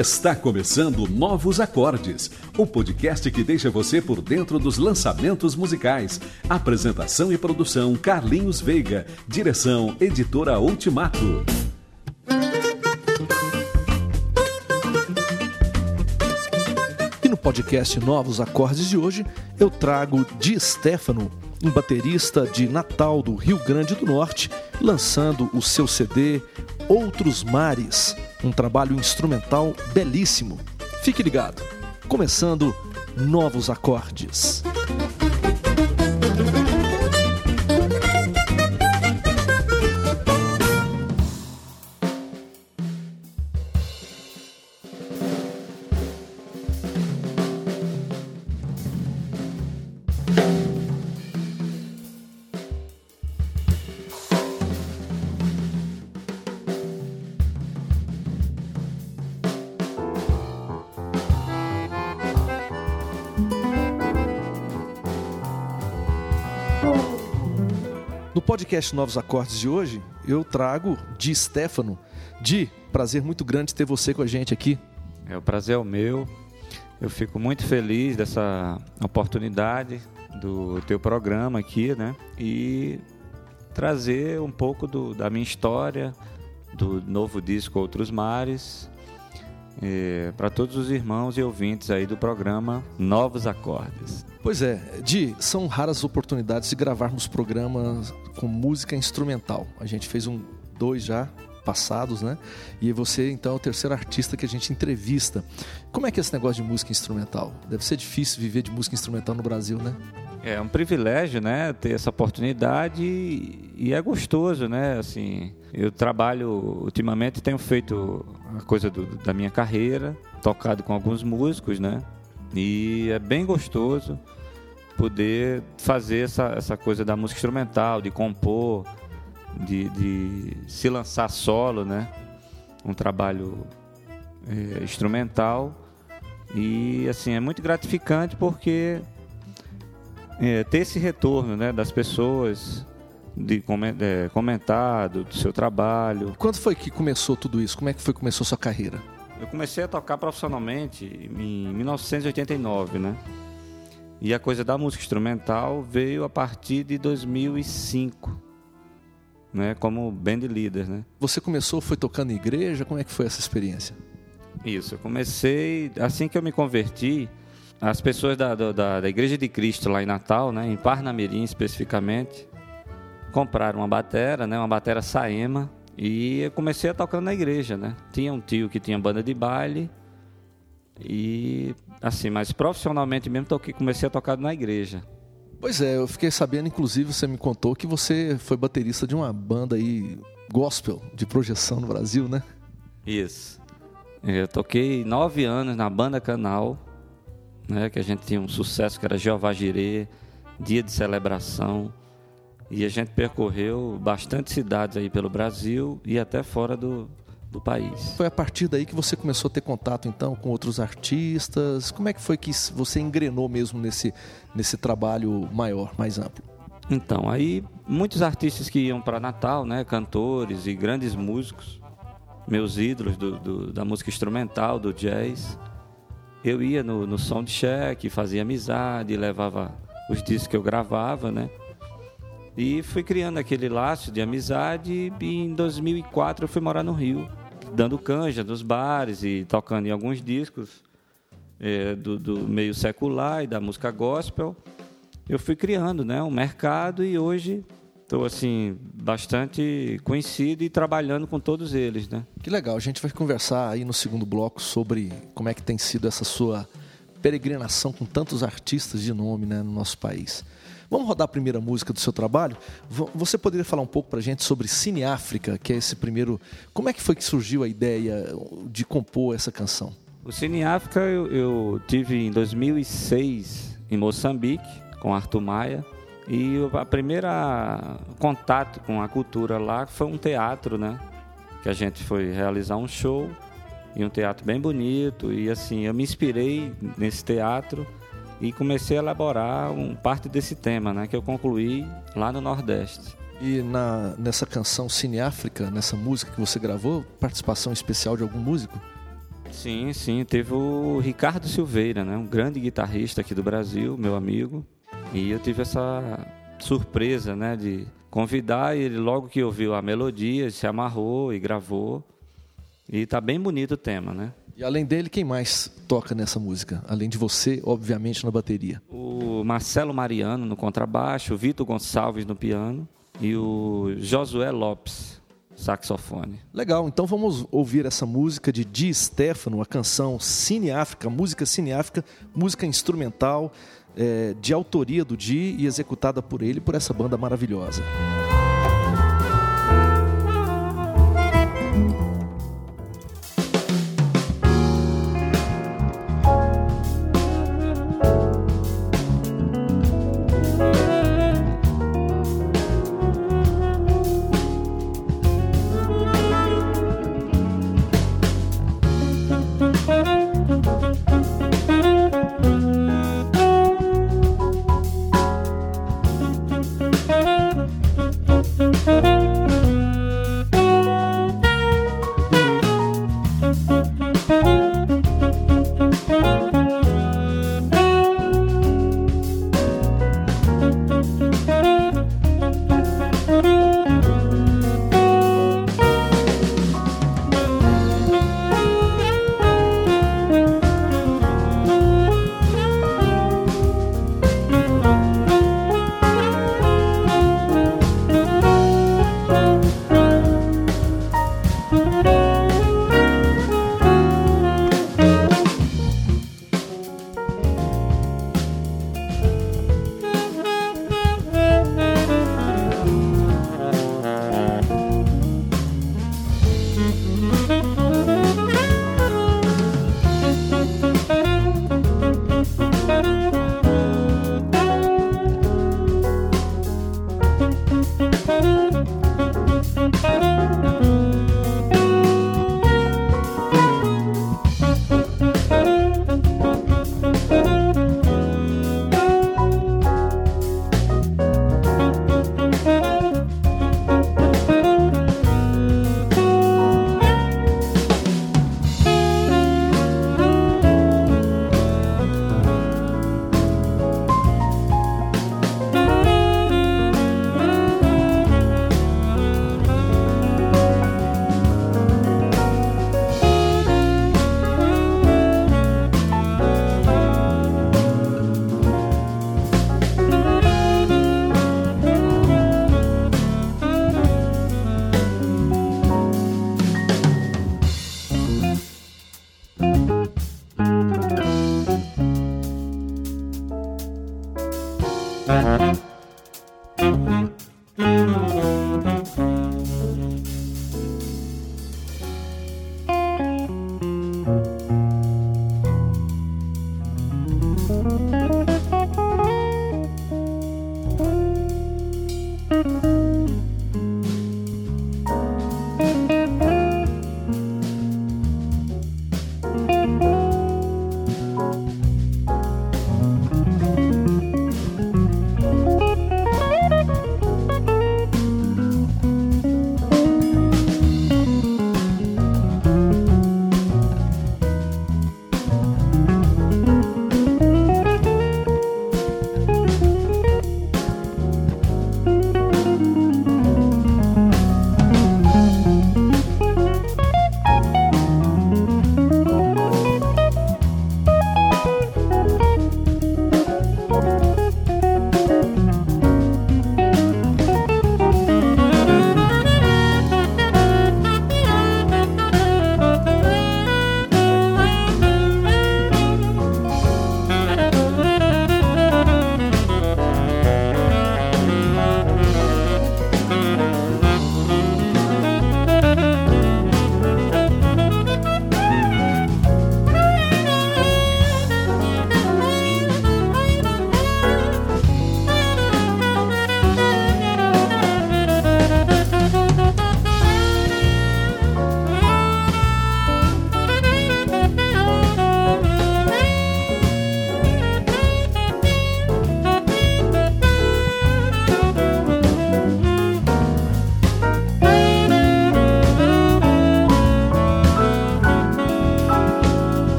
Está começando Novos Acordes, o podcast que deixa você por dentro dos lançamentos musicais. Apresentação e produção Carlinhos Veiga, direção Editora Ultimato. E no podcast Novos Acordes de hoje, eu trago Di Stefano, um baterista de Natal do Rio Grande do Norte, lançando o seu CD Outros Mares um trabalho instrumental belíssimo. Fique ligado. Começando novos acordes. Podcast Novos Acordes de hoje, eu trago Di Stefano. Di, prazer muito grande ter você com a gente aqui. É, o prazer é o meu. Eu fico muito feliz dessa oportunidade do teu programa aqui, né? E trazer um pouco do, da minha história, do novo disco Outros Mares, para todos os irmãos e ouvintes aí do programa Novos Acordes. Pois é, Di, são raras oportunidades de gravarmos programas com música instrumental. A gente fez um dois já passados, né? E você então é o terceiro artista que a gente entrevista. Como é que é esse negócio de música instrumental? Deve ser difícil viver de música instrumental no Brasil, né? É um privilégio, né, ter essa oportunidade e é gostoso, né? Assim, eu trabalho ultimamente tenho feito a coisa do, da minha carreira, tocado com alguns músicos, né? E é bem gostoso poder fazer essa, essa coisa da música instrumental, de compor, de, de se lançar solo, né? Um trabalho é, instrumental. E assim, é muito gratificante porque é, ter esse retorno né, das pessoas, de é, comentar do, do seu trabalho. Quando foi que começou tudo isso? Como é que foi que começou a sua carreira? Eu comecei a tocar profissionalmente em 1989, né? E a coisa da música instrumental veio a partir de 2005, né? Como band leader, né? Você começou, foi tocando em igreja? Como é que foi essa experiência? Isso, eu comecei assim que eu me converti. As pessoas da, da, da Igreja de Cristo lá em Natal, né, em Parnamirim especificamente, compraram uma batera, né, uma batera Saema, e eu comecei a tocar na igreja, né? Tinha um tio que tinha banda de baile e assim, mas profissionalmente mesmo toquei, comecei a tocar na igreja. Pois é, eu fiquei sabendo, inclusive, você me contou que você foi baterista de uma banda aí gospel de projeção no Brasil, né? Isso. Eu toquei nove anos na banda Canal, né? Que a gente tinha um sucesso que era Jeová Jirê, Dia de Celebração. E a gente percorreu bastante cidades aí pelo Brasil e até fora do, do país. Foi a partir daí que você começou a ter contato então com outros artistas? Como é que foi que você engrenou mesmo nesse, nesse trabalho maior, mais amplo? Então, aí muitos artistas que iam para Natal, né, cantores e grandes músicos, meus ídolos do, do, da música instrumental, do jazz, eu ia no, no cheque, fazia amizade, levava os discos que eu gravava, né? E fui criando aquele laço de amizade e em 2004 eu fui morar no Rio, dando canja nos bares e tocando em alguns discos é, do, do, meio secular e da música gospel. Eu fui criando né, um mercado e hoje estou assim bastante conhecido e trabalhando com todos eles. Né? Que legal, a gente vai conversar aí no segundo bloco sobre como é que tem sido essa sua peregrinação com tantos artistas de nome né, no nosso país. Vamos rodar a primeira música do seu trabalho? Você poderia falar um pouco para a gente sobre Cine África, que é esse primeiro. Como é que foi que surgiu a ideia de compor essa canção? O Cine África eu, eu tive em 2006 em Moçambique com Arthur Maia. E a primeira contato com a cultura lá foi um teatro, né? Que a gente foi realizar um show e um teatro bem bonito e assim eu me inspirei nesse teatro e comecei a elaborar um parte desse tema, né, que eu concluí lá no Nordeste. E na, nessa canção Cine África, nessa música que você gravou, participação especial de algum músico? Sim, sim. Teve o Ricardo Silveira, né? um grande guitarrista aqui do Brasil, meu amigo. E eu tive essa surpresa né, de convidar ele logo que ouviu a melodia, se amarrou e gravou. E tá bem bonito o tema, né? E além dele, quem mais toca nessa música? Além de você, obviamente, na bateria. O Marcelo Mariano no contrabaixo, o Vitor Gonçalves no piano e o Josué Lopes saxofone. Legal, então vamos ouvir essa música de Di Stefano, a canção Cine África, música Cine África, música instrumental é, de autoria do Di e executada por ele, por essa banda maravilhosa.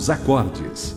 Novos Acordes.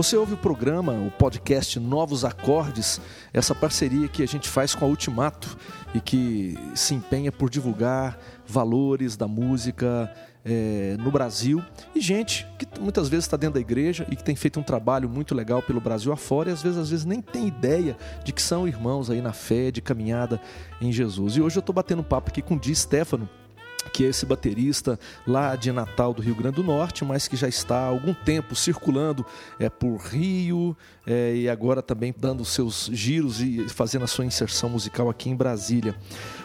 Você ouve o programa, o podcast Novos Acordes, essa parceria que a gente faz com a Ultimato e que se empenha por divulgar valores da música é, no Brasil e gente que muitas vezes está dentro da igreja e que tem feito um trabalho muito legal pelo Brasil afora e às vezes, às vezes nem tem ideia de que são irmãos aí na fé, de caminhada em Jesus. E hoje eu estou batendo papo aqui com o Di Stefano, que é esse baterista lá de Natal do Rio Grande do Norte, mas que já está há algum tempo circulando é, por Rio é, e agora também dando seus giros e fazendo a sua inserção musical aqui em Brasília.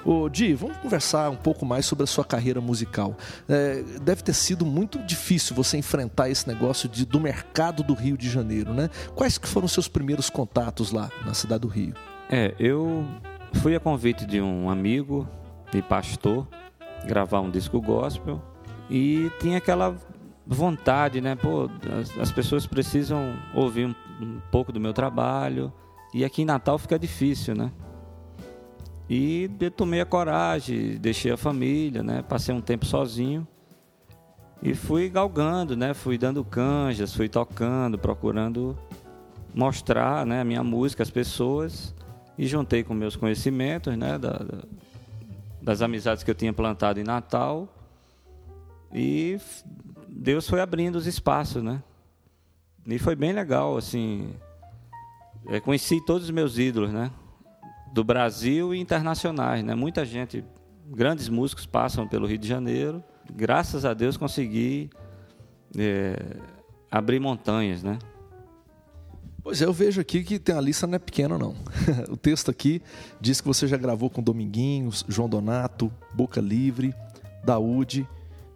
Ô Di, vamos conversar um pouco mais sobre a sua carreira musical. É, deve ter sido muito difícil você enfrentar esse negócio de, do mercado do Rio de Janeiro, né? Quais que foram os seus primeiros contatos lá na cidade do Rio? É, eu fui a convite de um amigo e pastor gravar um disco gospel e tinha aquela vontade, né? Pô, as, as pessoas precisam ouvir um, um, pouco do meu trabalho e aqui em Natal fica difícil, né? E eu tomei a coragem, deixei a família, né? Passei um tempo sozinho e fui galgando, né? Fui dando canjas, fui tocando, procurando mostrar, né? A minha música às pessoas e juntei com meus conhecimentos, né? Da, da, das amizades que eu tinha plantado em Natal. E Deus foi abrindo os espaços, né? E foi bem legal, assim. É, conheci todos os meus ídolos, né? Do Brasil e internacionais, né? Muita gente, grandes músicos passam pelo Rio de Janeiro. Graças a Deus consegui é, abrir montanhas, né? Pois é, eu vejo aqui que tem a lista não é pequena, não. o texto aqui diz que você já gravou com Dominguinhos, João Donato, Boca Livre, Daúde,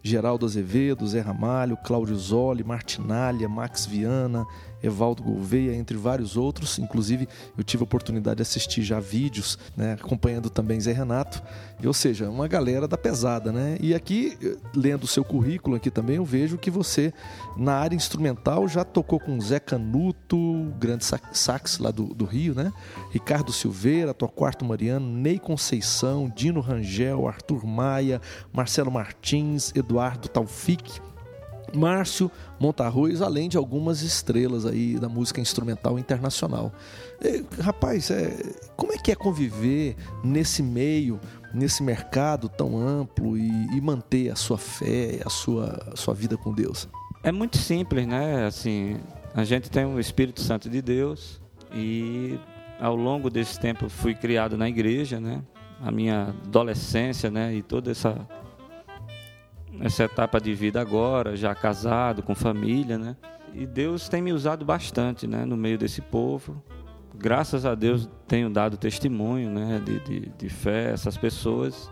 Geraldo Azevedo, Zé Ramalho, Cláudio Zoli, Martinalha, Max Viana, Evaldo Gouveia, entre vários outros. Inclusive, eu tive a oportunidade de assistir já vídeos, né, acompanhando também Zé Renato. Ou seja, uma galera da pesada, né? E aqui, lendo o seu currículo aqui também, eu vejo que você, na área instrumental, já tocou com Zé Canuto, grande sax lá do, do Rio, né? Ricardo Silveira, Torquato Mariano, Ney Conceição, Dino Rangel, Arthur Maia, Marcelo Martins, Eduardo Taufik, Márcio Montarroz, além de algumas estrelas aí da música instrumental internacional. E, rapaz, é, como é que é conviver nesse meio, nesse mercado tão amplo e, e manter a sua fé, a sua, a sua vida com Deus? É muito simples, né? Assim, a gente tem o Espírito Santo de Deus e ao longo desse tempo fui criado na igreja, né? A minha adolescência, né? E toda essa essa etapa de vida agora, já casado, com família, né? E Deus tem me usado bastante, né, no meio desse povo. Graças a Deus tenho dado testemunho, né, de, de, de fé a essas pessoas.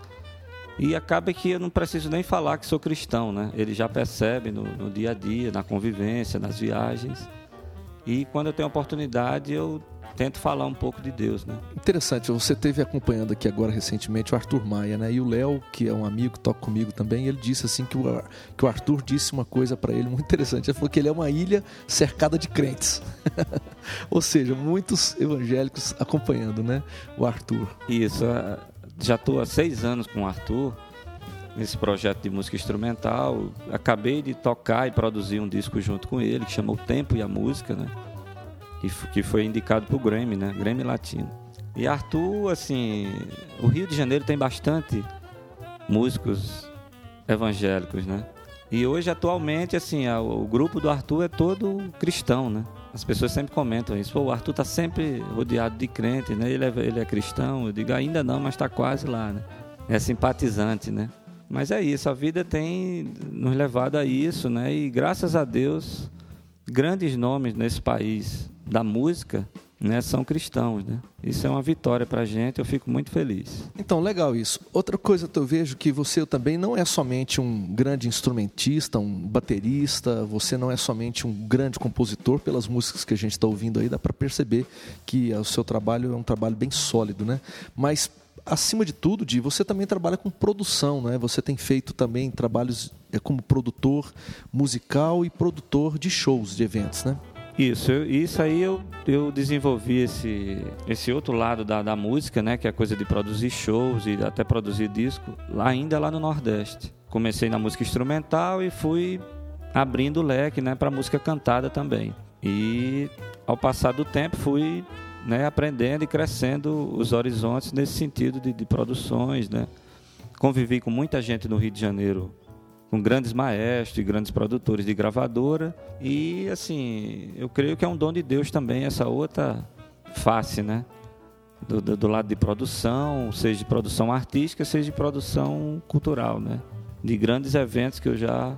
E acaba que eu não preciso nem falar que sou cristão, né? Ele já percebe no, no dia a dia, na convivência, nas viagens. E quando eu tenho oportunidade, eu tento falar um pouco de Deus, né? Interessante, você teve acompanhando aqui agora recentemente o Arthur Maia, né? E o Léo, que é um amigo que toca comigo também, ele disse assim que o, que o Arthur disse uma coisa para ele muito interessante. Ele falou que ele é uma ilha cercada de crentes. Ou seja, muitos evangélicos acompanhando, né? O Arthur. Isso, já estou há seis anos com o Arthur nesse projeto de música instrumental. Acabei de tocar e produzir um disco junto com ele, que chama O Tempo e a Música, né? que, que foi indicado para o Grammy, né? Grammy Latino. E Arthur, assim, o Rio de Janeiro tem bastante músicos evangélicos, né? E hoje, atualmente, assim, o grupo do Arthur é todo cristão, né? As pessoas sempre comentam isso. O Arthur tá sempre rodeado de crentes, né? Ele é, ele é cristão. Eu digo, ainda não, mas está quase lá, né? É simpatizante, né? Mas é isso, a vida tem nos levado a isso, né? E graças a Deus, grandes nomes nesse país da música né, são cristãos. Né? Isso é uma vitória para a gente, eu fico muito feliz. Então, legal isso. Outra coisa que eu vejo que você também não é somente um grande instrumentista, um baterista, você não é somente um grande compositor, pelas músicas que a gente está ouvindo aí, dá para perceber que o seu trabalho é um trabalho bem sólido, né? Mas acima de tudo, Di, você também trabalha com produção, né? Você tem feito também trabalhos é, como produtor musical e produtor de shows, de eventos, né? Isso, eu, isso aí eu, eu desenvolvi esse, esse outro lado da, da música, né? Que é a coisa de produzir shows e até produzir disco, lá, ainda lá no Nordeste. Comecei na música instrumental e fui abrindo o leque né, para música cantada também. E ao passar do tempo fui né, aprendendo e crescendo os horizontes nesse sentido de, de produções. Né? Convivi com muita gente no Rio de Janeiro com grandes maestros e grandes produtores de gravadora. E, assim, eu creio que é um dom de Deus também essa outra face, né? Do, do, do, lado de produção, seja de produção artística, seja de produção cultural, né? De grandes eventos que eu já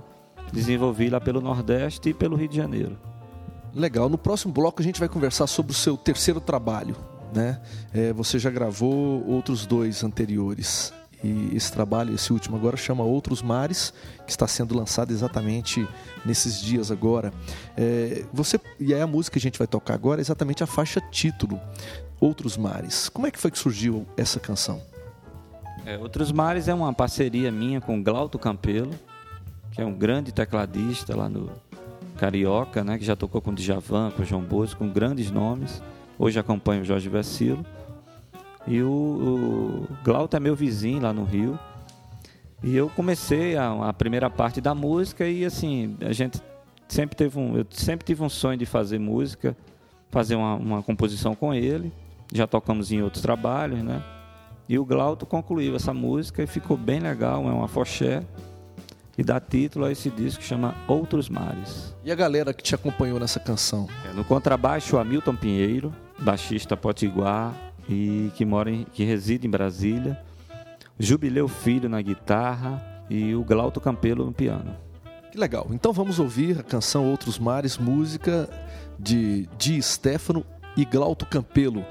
desenvolvi lá pelo Nordeste e pelo Rio de Janeiro. Legal. No próximo bloco a gente vai conversar sobre o seu terceiro trabalho, né? É, você já gravou outros dois anteriores. E esse trabalho, esse último agora, chama Outros Mares, que está sendo lançado exatamente nesses dias agora. É, você E aí a música que a gente vai tocar agora é exatamente a faixa título, Outros Mares. Como é que foi que surgiu essa canção? É, Outros Mares é uma parceria minha com Glauto Campelo, que é um grande tecladista lá no Carioca, né, que já tocou com Djavan, com João Bosco, com grandes nomes. Hoje acompanha o Jorge Vecilo. E o, o Glauta é meu vizinho lá no Rio. E eu comecei a, a, primeira parte da música e assim, a gente sempre teve um, eu sempre tive um sonho de fazer música, fazer uma, uma composição com ele. Já tocamos em outros trabalhos, né? E o Glauto concluiu essa música e ficou bem legal, é uma foché e dá título a esse disco que chama Outros Mares. E a galera que te acompanhou nessa canção? É, no contrabaixo, Hamilton Pinheiro, baixista potiguar, e que mora em, que reside em Brasília. Jubileu Filho na guitarra e o Glauto Campelo no piano. Que legal. Então vamos ouvir a canção Outros Mares, música de Di Stefano e Glauto Campelo.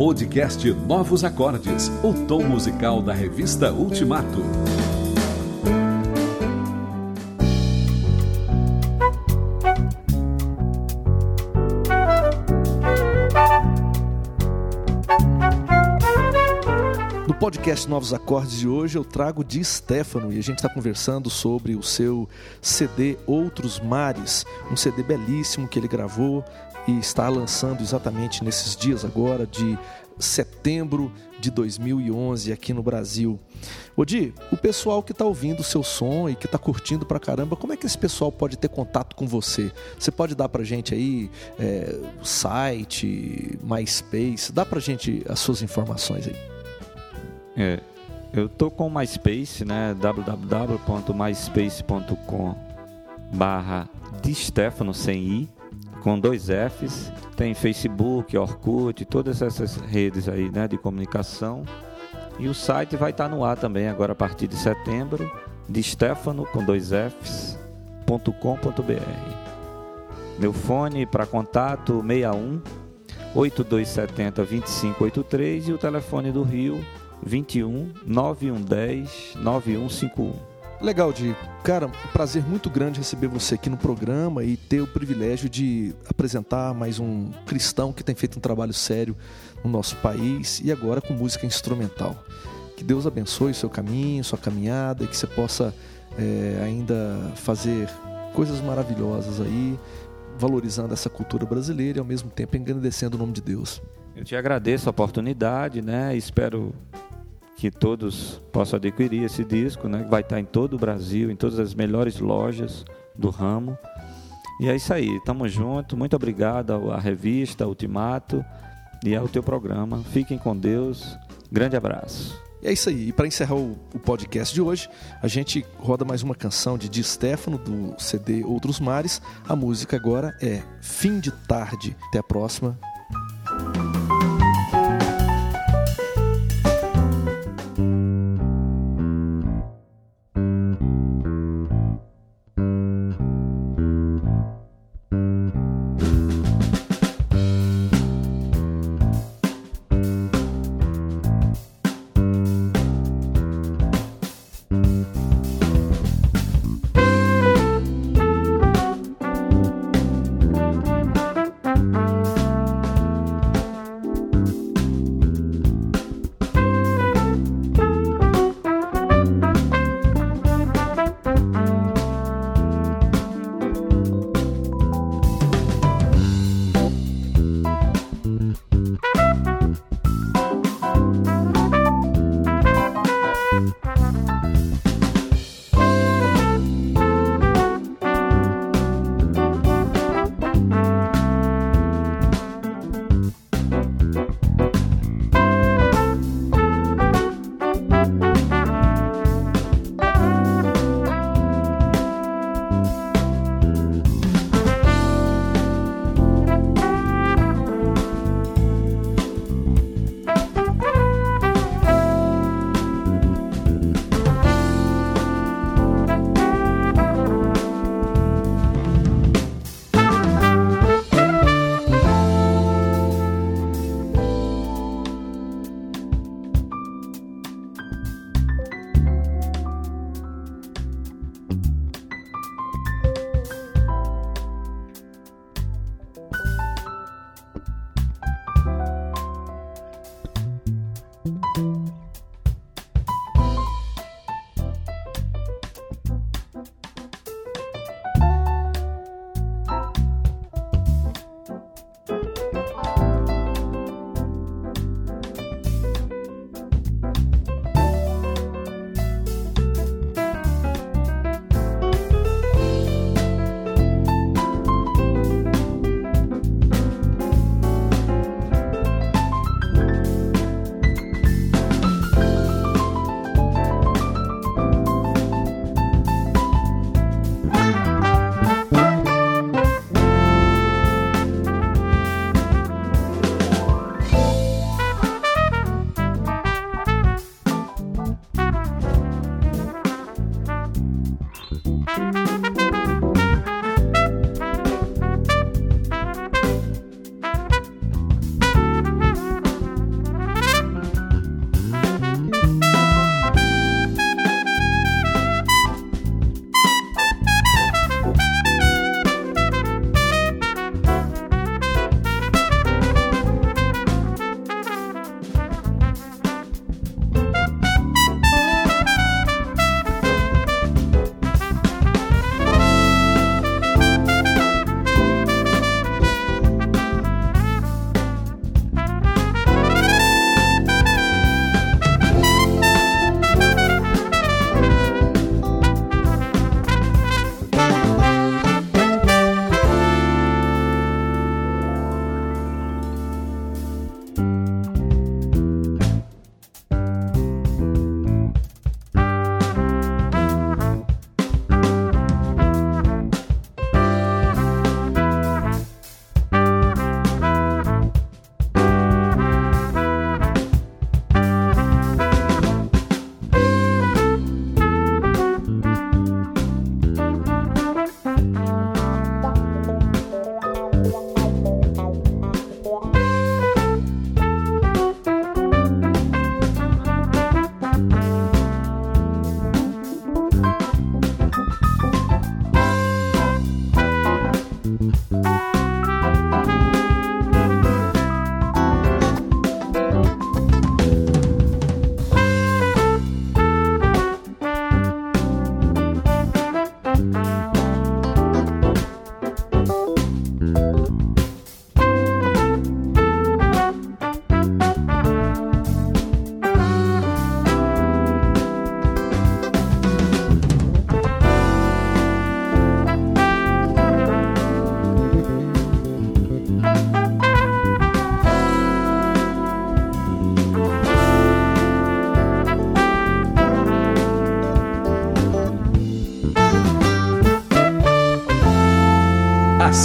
Podcast Novos Acordes, o tom musical da revista Ultimato. No podcast Novos Acordes de hoje eu trago de Stefano e a gente está conversando sobre o seu CD Outros Mares, um CD belíssimo que ele gravou e está lançando exatamente nesses dias agora de setembro de 2011 aqui no Brasil. Odi, o pessoal que está ouvindo o seu som e que está curtindo pra caramba, como é que esse pessoal pode ter contato com você? Você pode dar pra gente aí é, site, MySpace, dá pra gente as suas informações aí. É, eu tô com o MySpace, né? www.myspace.com barra de Stefano sem i com dois Fs. Tem Facebook, Orkut, todas essas redes aí né, de comunicação. E o site vai estar no ar também agora a partir de setembro, de Stefano com dois Fs.com.br. Meu fone para contato 61 8270 2583 e o telefone do Rio 21 9110 9151. Legal, Di. Cara, um prazer muito grande receber você aqui no programa e ter o privilégio de apresentar mais um cristão que tem feito um trabalho sério no nosso país e agora com música instrumental. Que Deus abençoe o seu caminho, sua caminhada e que você possa é, ainda fazer coisas maravilhosas aí, valorizando essa cultura brasileira e ao mesmo tempo engrandecendo o nome de Deus. Eu te agradeço a oportunidade, né? Espero que todos possam adquirir esse disco, né? Vai estar em todo o Brasil, em todas as melhores lojas do ramo. E é isso aí, tamo junto. Muito obrigado à revista Ultimato e ao teu programa. Fiquem com Deus. Grande abraço. E é isso aí. E para encerrar o, o, podcast de hoje, a gente roda mais uma canção de Di Stefano do CD Outros Mares. A música agora é Fim de Tarde. Até a próxima.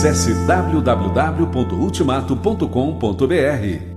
Acesse www.ultimato.com.br.